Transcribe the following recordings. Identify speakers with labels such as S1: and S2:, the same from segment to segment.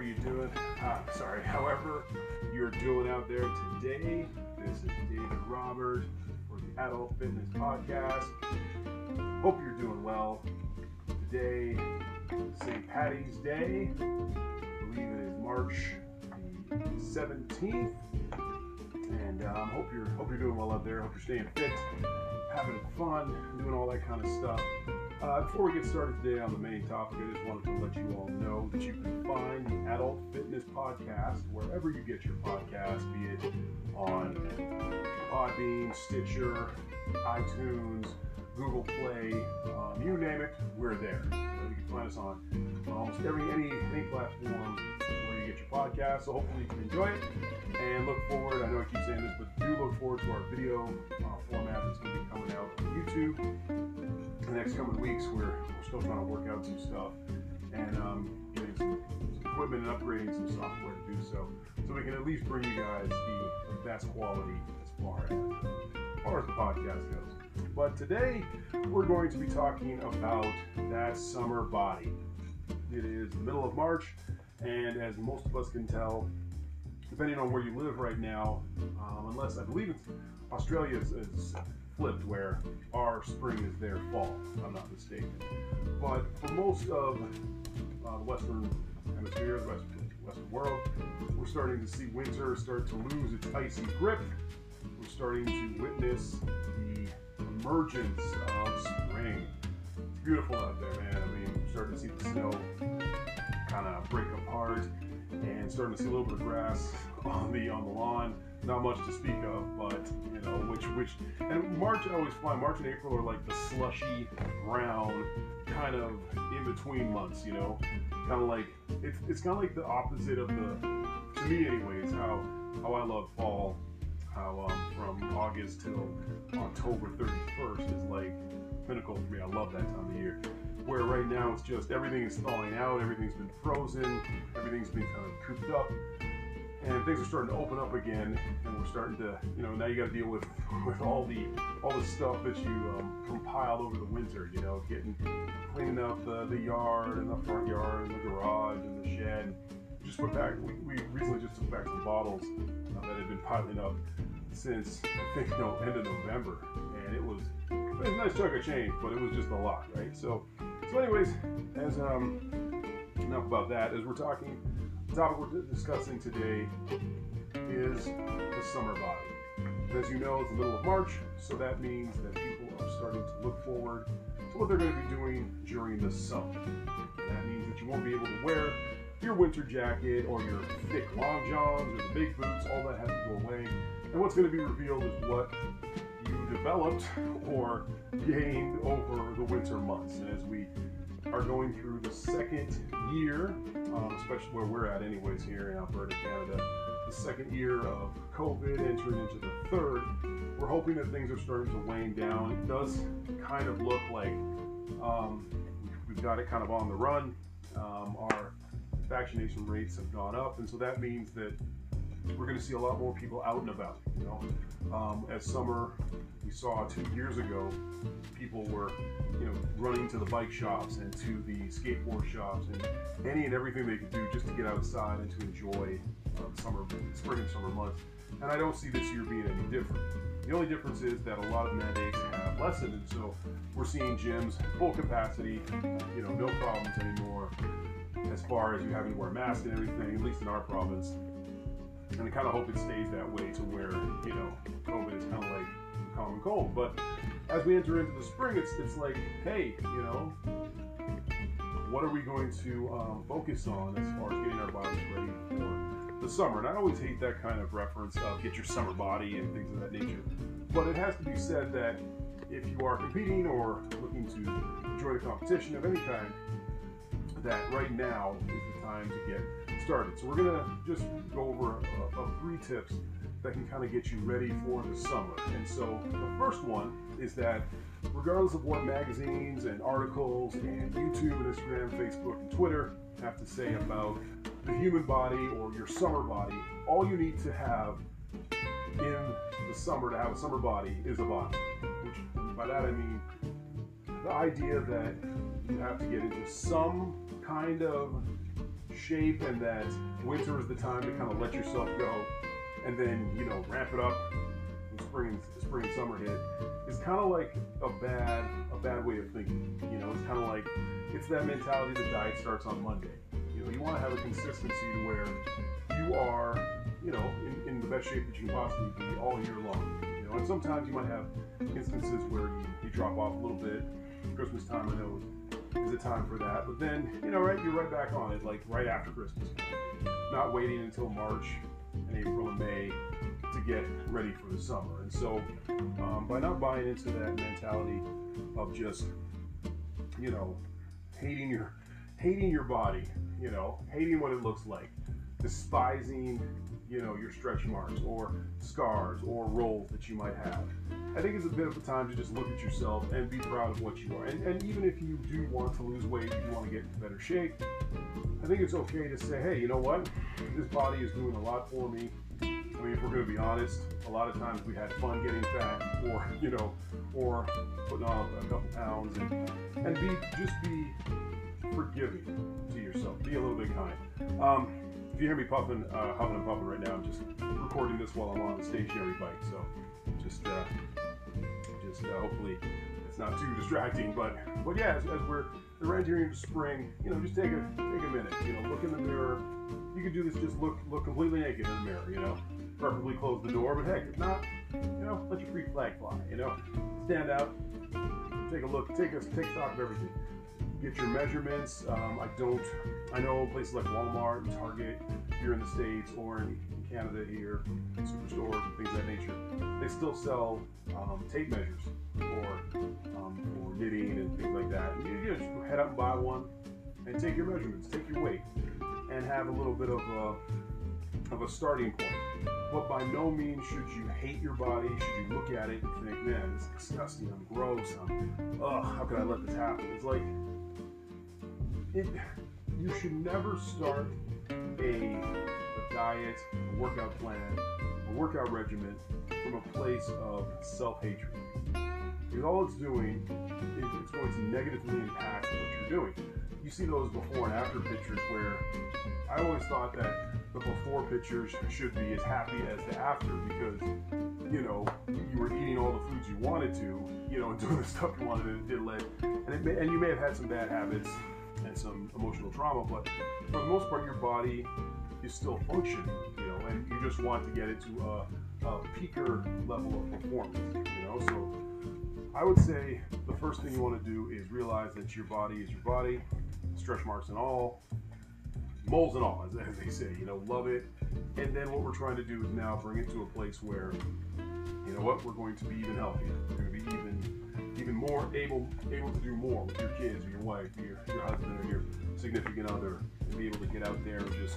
S1: however you're doing, uh, sorry, however you're doing out there today. This is David Robert for the Adult Fitness Podcast. Hope you're doing well. Today, St. Patty's Day. I believe it is March the 17th. And um, hope you're hope you're doing well out there. Hope you're staying fit, having fun, doing all that kind of stuff. Uh, before we get started today on the main topic, I just wanted to let you all know that you can find Podcast wherever you get your podcast, be it on Podbean, Stitcher, iTunes, Google Play, um, you name it, we're there. So you can find us on almost every any any platform where you get your podcast. So hopefully you can enjoy it and look forward. I know I keep saying this, but do look forward to our video uh, format that's going to be coming out on YouTube the next coming weeks. We're, we're still trying to work out some stuff and um, getting some equipment and upgrading some software to do so, so we can at least bring you guys the, best quality as far as, as far as the podcast goes. But today we're going to be talking about that summer body. It is the middle of March, and as most of us can tell, depending on where you live right now, um, unless I believe it's Australia is, is flipped where our spring is their fall, if I'm not mistaken. But for most of uh, the Western Hemisphere, Western, Western world, we're starting to see winter start to lose its icy grip. We're starting to witness the emergence of spring. It's beautiful out there, man. I mean, we're starting to see the snow kind of break apart and starting to see a little bit of grass on the on the lawn. Not much to speak of, but you know, which which and March I always find March and April are like the slushy brown kind of in between months. You know, kind of like it's it's kind of like the opposite of the to me anyways how how I love fall. How um, from August till October 31st is like pinnacle for me. I love that time of year where right now it's just everything is thawing out, everything's been frozen, everything's been kind of cooped up, and things are starting to open up again, and we're starting to, you know, now you got to deal with with all the all the stuff that you um, compiled over the winter, you know, getting cleaning up the, the yard and the front yard and the garage and the shed. Just put back, we, we recently just took back some bottles uh, that had been piling up since I think no end of November, and it was it was a nice chunk of change, but it was just a lot, right? So, so anyways, as um, enough about that. As we're talking, the topic we're discussing today is the summer body. As you know, it's the middle of March, so that means that people are starting to look forward to what they're going to be doing during the summer. That means that you won't be able to wear your winter jacket or your thick long johns or the big boots. All that has to go away. And what's going to be revealed is what you developed or gained over the winter months. And as we are going through the second year, um, especially where we're at, anyways, here in Alberta, Canada, the second year of COVID, entering into the third, we're hoping that things are starting to wane down. It does kind of look like um, we've got it kind of on the run. Um, our vaccination rates have gone up, and so that means that we're going to see a lot more people out and about. You know, um, as summer we saw two years ago, people were, you know, running to the bike shops and to the skateboard shops and any and everything they could do just to get outside and to enjoy uh, summer, spring and summer months. And I don't see this year being any different. The only difference is that a lot of mandates have lessened, and so we're seeing gyms full capacity, you know, no problems anymore as far as you having to wear masks and everything, at least in our province. And I kind of hope it stays that way to where, you know, COVID is kind of like common cold. But as we enter into the spring, it's, it's like, hey, you know, what are we going to um, focus on as far as getting our bodies ready for the summer? And I always hate that kind of reference of get your summer body and things of that nature. But it has to be said that if you are competing or looking to enjoy the competition of any kind, that right now is the time to get started. So we're gonna just go over a, a three tips that can kind of get you ready for the summer. And so the first one is that regardless of what magazines and articles and YouTube and Instagram, Facebook and Twitter have to say about the human body or your summer body, all you need to have in the summer to have a summer body is a body. Which by that I mean the idea that you have to get into some kind of shape and that winter is the time to kind of let yourself go and then you know ramp it up when spring spring summer hit. Is kind of like a bad a bad way of thinking you know? It's kind of like it's that mentality the diet starts on monday. You know you want to have a consistency to where you are you know in, in the best shape that you can possibly be all year long you know? And sometimes you might have instances where you, you drop off a little bit christmas time i know is a time for that. But then you know right you're right back on it like right after christmas. Not waiting until march and april and may to get ready for the summer. And so um, by not buying into that mentality of just you know hating your hating your body you know hating what it looks like despising you know your stretch marks or scars or rolls that you might have i think it's a bit of a time to just look at yourself and be proud of what you are and, and even if you do want to lose weight you want to get into better shape i think it's okay to say hey you know what this body is doing a lot for me I mean, if we're going to be honest, a lot of times we had fun getting fat, or you know, or putting on a couple pounds, and and be just be forgiving to yourself. Be a little bit kind. Um, if you hear me puffing, uh, and puffing right now, I'm just recording this while I'm on the stationary bike. So just, uh, just uh, hopefully it's not too distracting. But, but yeah, as, as we're we're entering spring, you know, just take a take a minute. You know, look in the mirror. You can do this. Just look look completely naked in the mirror. You know, preferably close the door. But heck, if not, you know, let your freak flag fly. You know, stand out, take a look, take a take stock of everything get your measurements. Um, I don't, I know places like Walmart and Target here in the States or in, Canada here, Superstore, things of that nature, they still sell um, tape measures for, um, for knitting and things like that. You, you just head out and buy one and take your measurements, take your weight, and have a little bit of a, of a starting point. But by no means should you hate your body, should you look at it and think, man, it's disgusting, I'm gross, I'm, ugh, how could I let this happen? It's like, it, you should never start a, diet, a workout plan, a workout regimen from a place of self-hatred. Because all it's doing is it's going to negatively impact what you're doing. You see those before and after pictures where I always thought that the before pictures should be as happy as the after because you know you were eating all the foods you wanted to, you know, and doing the stuff you wanted to did let, and, may, and you may have had some bad habits and some emotional trauma, but for the most part, your body is still functioning, you know, and you just want to get it to a, a peaker level of performance, you know. So I would say the first thing you want to do is realize that your body is your body, stretch marks and all, moles and all, as, they say, you know, love it. And then what we're trying to do is now bring it to a place where, you know what, we're going to be even healthier. We're going to be even more. Able able to do more with your kids or your wife or your, your husband or your significant other and be able to get out there and just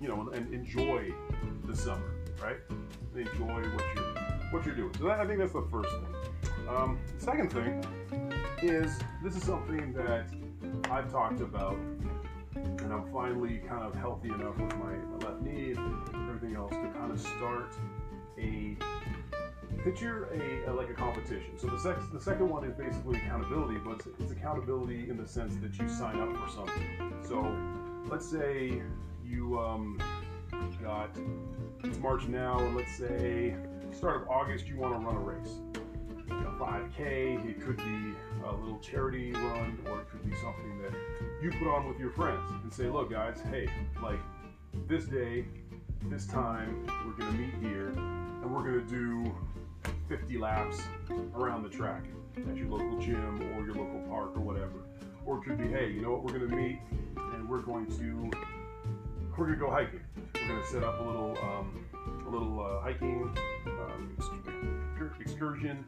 S1: you know and, enjoy the summer right? And enjoy what you're what you're doing. So that, i think that's the first thing. Um, second thing is this is something that i've talked about and i'm finally kind of healthy enough with my, my left knee and everything else to kind of start a picture a, a, like a competition. So the, sex, the second one is basically accountability, but it's, it's, accountability in the sense that you sign up for something. So let's say you um, got it's March now, and let's say start of August you want to run a race, a 5K. It could be a little charity run, or it could be something that you put on with your friends and say, look, guys, hey, like this day, this time, we're gonna meet here, and we're gonna do 50 laps around the track at your local gym or your local park or whatever. Or it could be, hey, you know what, we're going to meet and we're going to we're going to go hiking. We're going to set up a little um, a little uh, hiking um, excursion.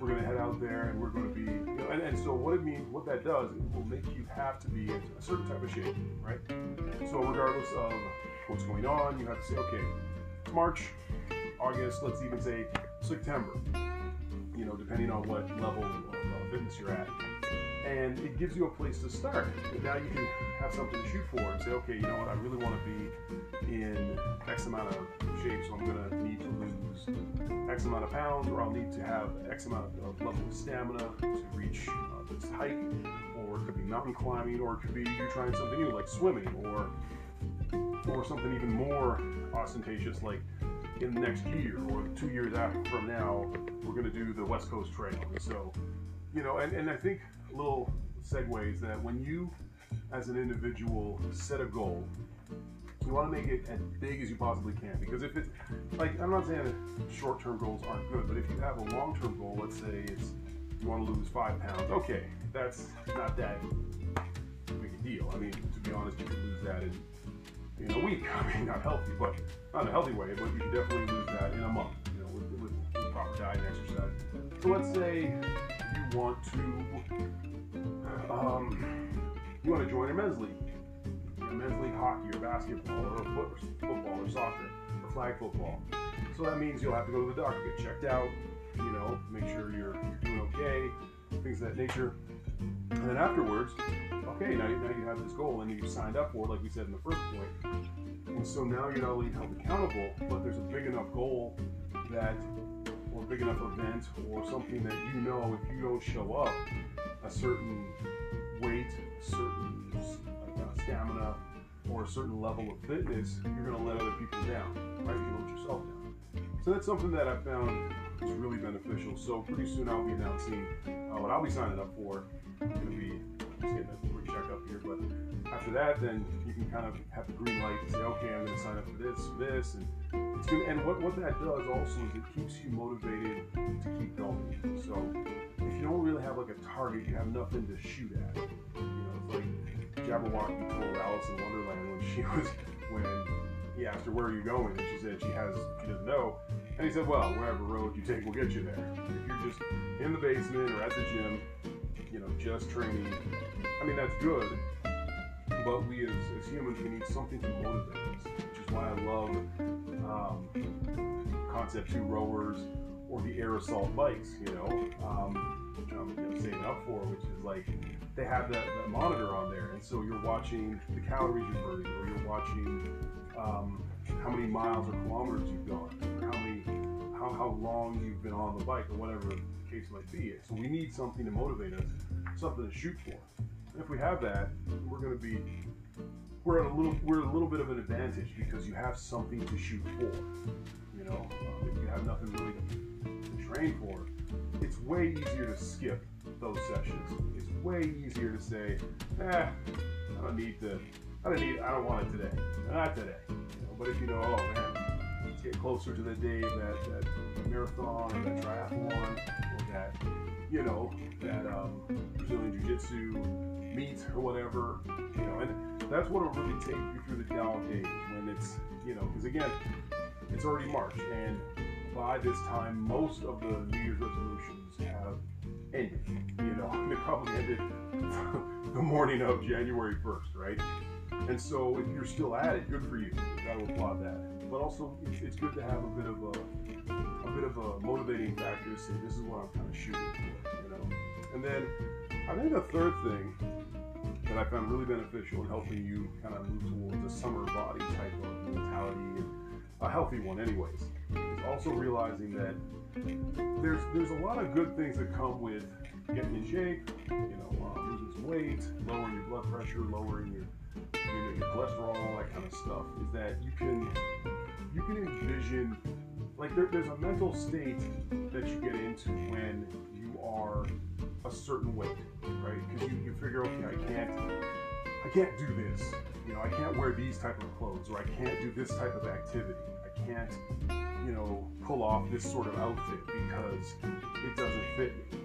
S1: We're going to head out there and we're going to be, you know, and, and so what it means, what that does, it will make you have to be in a certain type of shape, right? So regardless of what's going on, you have to say, okay, it's March, August, let's even say September, you know, depending on what level of fitness you're at. And it gives you a place to start. And now you can have something to shoot for and say, okay, you know what, I really want to be in X amount of shape, so I'm going to need to lose X amount of pounds, or I'll need to have X amount of level of stamina to reach uh, this height, or it could be mountain climbing, or it could be you're trying something new like swimming, or or something even more ostentatious like in the next year or two years after from now, we're going to do the West Coast Trail. So, you know, and, and I think a little segue is that when you, as an individual, set a goal, you want to make it as big as you possibly can. Because if it's, like, I'm not saying short term goals aren't good, but if you have a long term goal, let's say it's you want to lose five pounds, okay, that's not that big a deal. I mean, to be honest, you can lose that in in a week. I mean, not healthy, but not in a healthy way, but you can definitely lose that in a month, you know, with, with, proper diet and exercise. So let's say you want to, um, you want to join a men's league, a men's league hockey or basketball or football or soccer or flag football. So that means you'll have to go to the doctor, get checked out, you know, make sure you're, you're doing okay, things of that nature. And then afterwards, okay, now, now you have this goal and you signed up for it, like we said in the first point. And so now you're not only held accountable, but there's a big enough goal that, or a big enough event, or something that you know if you don't show up, a certain weight, certain uh, stamina, or a certain level of fitness, you're going to let other people down, right? You let yourself down. So that's something that I found is really beneficial. So pretty soon I'll be announcing uh, what I'll be signing up for. It's going to be here, but after that, then you can kind of have the green light to say, okay, I'm going to sign up for this, this, and it's good. And what, what that does also is it keeps you motivated to keep going. So if you don't really have like a target, you have nothing to shoot at. You know, it's like Jabberwocky told Alice in Wonderland when she was when he asked her where are you going, and she said she has she doesn't know. And he said, well, wherever road you take will get you there. If you're just in the basement or at the gym, you know, just training, I mean, that's good. But we as, as humans, we need something to motivate us, which is why I love um, Concept 2 rowers or the assault bikes, you know, um, which I'm you know, saving up for, which is like they have that, that, monitor on there. And so you're watching the calories you're burning, or you're watching um, how many miles or kilometers you've gone, or how many, how, how long you've been on the bike, or whatever case might be. So we need something to motivate us, something to shoot for. And if we have that, we're going to be we're at a little we're a little bit of an advantage because you have something to shoot for. You know, um, if you have nothing really to, train for, it's way easier to skip those sessions. It's way easier to say, eh, I don't need to. I don't need. I don't want it today. Not today. You know, but if you know, oh man, get closer to the day that, that marathon or that triathlon that, you know, that um, Brazilian Jiu-Jitsu meet or whatever, you know, and that's what will really take you through the down days when it's, you know, because again, it's already March, and by this time, most of the New Year's resolutions have ended. You know, they probably ended the morning of January 1st, right? And so if you're still at it, good for you. Got to applaud that. But also, it's, it's good to have a bit of a, a bit of a motivating factor to say this is what I'm kind of shooting for, you know. And then I think the third thing that I found really beneficial in helping you kind of move towards a summer body type of mentality, a healthy one, anyways, is also realizing that there's there's a lot of good things that come with getting in shape, you know, uh, losing some weight, lowering your blood pressure, lowering your you know, your cholesterol, all that kind of stuff. Is that you can you can envision like there, there's a mental state that you get into when you are a certain weight, right? Because you, you figure, okay, I can't, I can't do this. You know, I can't wear these type of clothes, or I can't do this type of activity. I can't, you know, pull off this sort of outfit because it doesn't fit me.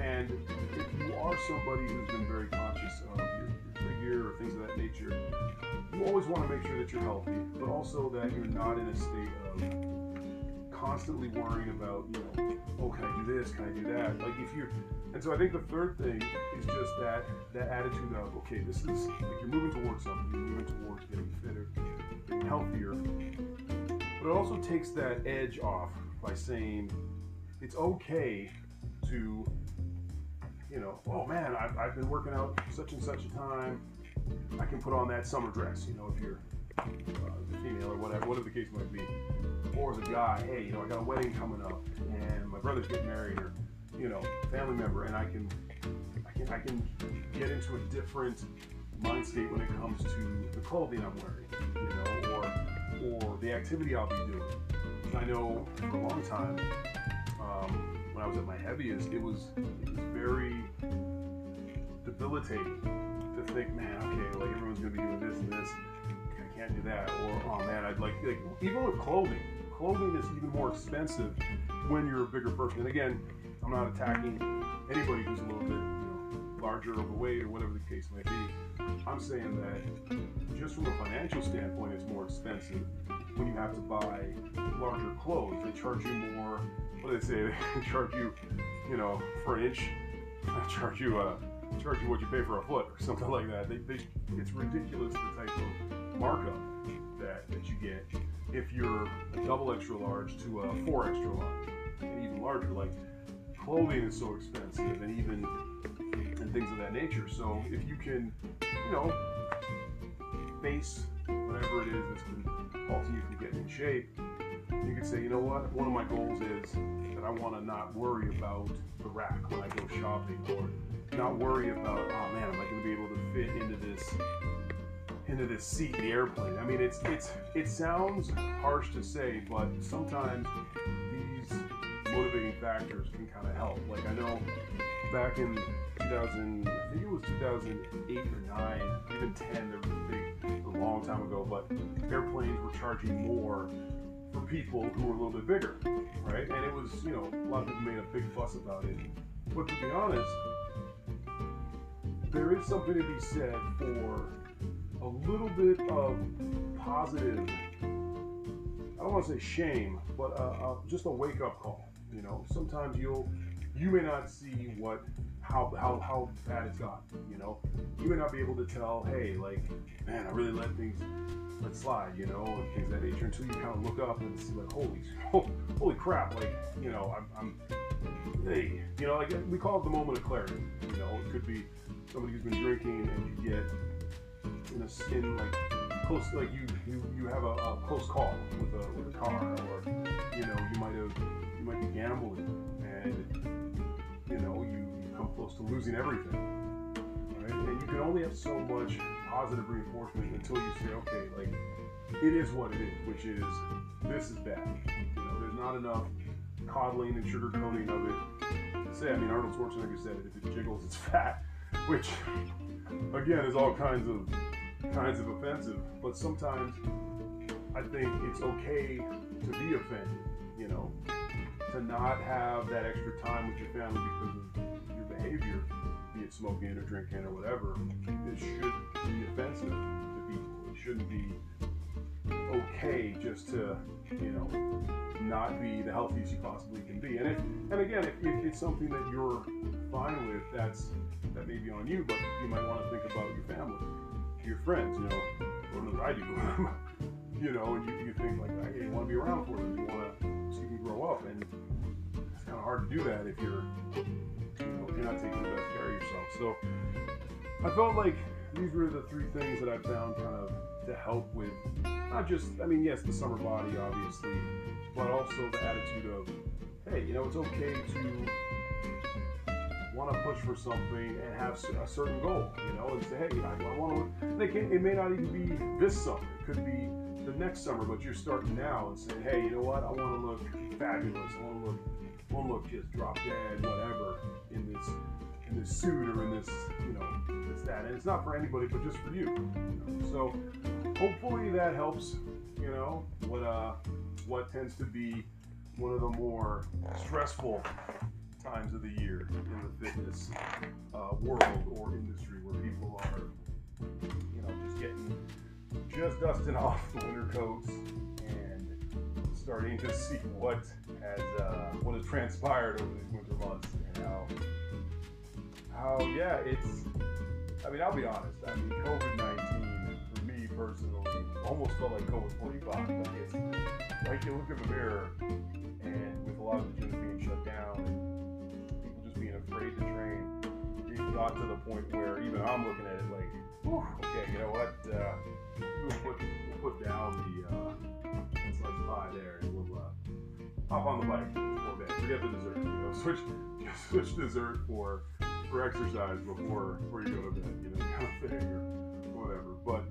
S1: And if you are somebody who's been very conscious of your or things of that nature, you always want to make sure that you're healthy, but also that you're not in a state of constantly worrying about, you know, oh, can I do this? Can I do that? Like if you're and so I think the third thing is just that that attitude of okay, this is like you're moving towards something, you're moving towards getting fitter, getting healthier. But it also takes that edge off by saying it's okay to, you know, oh man, I've, I've been working out such and such a time. I can put on that summer dress, you know, if you're uh, female or whatever, whatever the case might be. Or as a guy, hey, you know, I got a wedding coming up and my brother's getting married or you know, family member, and I can, I can, I can get into a different mind state when it comes to the clothing I'm wearing, you know, or or the activity I'll be doing. I know for a long time, um, when I was at my heaviest, it was it was very debilitating to think, man, okay, like everyone's gonna be doing this and this, I can't do that, or oh man, I'd like, like even with clothing, clothing is even more expensive when you're a bigger person. And again, I'm not attacking anybody who's a little bit larger, overweight, or whatever the case may be. I'm saying that just from a financial standpoint, it's more expensive when you have to buy larger clothes. They charge you more. What do they say? They charge you, you know, for an inch. They charge you uh, charge you what you pay for a foot or something like that. They, they, it's ridiculous the type of markup that, that you get if you're a double extra large to a four extra large and even larger. Like clothing is so expensive and even and things of that nature. So if you can, you know, face whatever it is that's been halting you from getting in shape, you can say, you know what, one of my goals is that I want to not worry about the rack when I go shopping or not worry about, oh man, am I going to be able to fit into this into this seat in the airplane? I mean, it's it's it sounds harsh to say, but sometimes these motivating factors can kind of help. Like I know back in 2000, I think it was 2008 or 9, even 10, there was a big, a long time ago, but airplanes were charging more for people who were a little bit bigger, right? And it was, you know, a lot of people made a big fuss about it. But to be honest, there is something to be said for a little bit of positive, I don't want to say shame, but uh, uh, just a wake up call. You know, sometimes you'll, you may not see what, how, how, how bad it's got. You know, you may not be able to tell, hey, like, man, I really let things let slide, you know, and things that nature until you kind of look up and see, like, holy, holy crap, like, you know, I'm, I'm hey, you know, like we call it the moment of clarity. You know, it could be somebody who's been drinking and you get in a in like close like you you, you have a, a close call with a with a car or you know you might have you might be gambling and you know you come close to losing everything right and you can only have so much positive reinforcement until you say okay like it is what it is which is this is bad you know there's not enough coddling and sugarcoating of it say I mean Arnold Schwarzenegger said if it jiggles it's fat which again is all kinds of kinds of offensive. But sometimes I think it's okay to be offended, you know, to not have that extra time with your family because of your behavior, be it smoking or drinking or whatever. It should be offensive to people. It shouldn't be okay just to, you know, not be the healthiest you possibly can be. And if, and again, if, if it's something that you're fine with, that's that may be on you, but you might want to think about your family, your friends, you know, what I do, you know, and you, you think like, hey, you want to be around for them, you want to see them grow up, and kind of hard to do that if you're, you know, you're not taking the best care of yourself. So I felt like these were the three things that I found kind of to help with not just, I mean, yes, the summer body, obviously, but also the attitude of, hey, you know, it's okay to want to push for something and have a certain goal, you know, and say, hey, I, want to. They can, it may not even be this summer. It could be the next summer, but you're starting now and saying, hey, you know what? I want to look fabulous. I want to look, Look just drop dead, whatever, in this in this suit or in this, you know, this that. And it's not for anybody, but just for you. you know? So hopefully that helps. You know what? Uh, what tends to be one of the more stressful times of the year in the fitness uh, world or industry where people are, you know, just getting, just dusting off the winter coats starting to see what has, uh, what has transpired over these winter months and how, how, yeah, it's, I mean, I'll be honest, I mean, COVID 19 for me personally almost felt like COVID 45. Like it's like you look in the mirror and with a lot of the gyms being shut down and people just being afraid to train. It got to the point where even I'm looking at it like, okay, you know what? Uh, we'll put we'll put down the uh, by there and we'll uh, hop on the bike for a bit. Forget the dessert. You know, switch you know, switch dessert for for exercise before before you go to bed. You know, kind of thing or whatever. But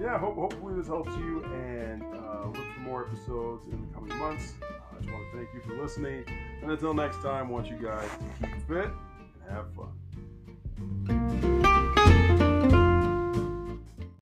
S1: yeah, hope, hopefully this helps you and uh, look for more episodes in the coming months. I just want to thank you for listening. And until next time, I want you guys to keep fit and have fun.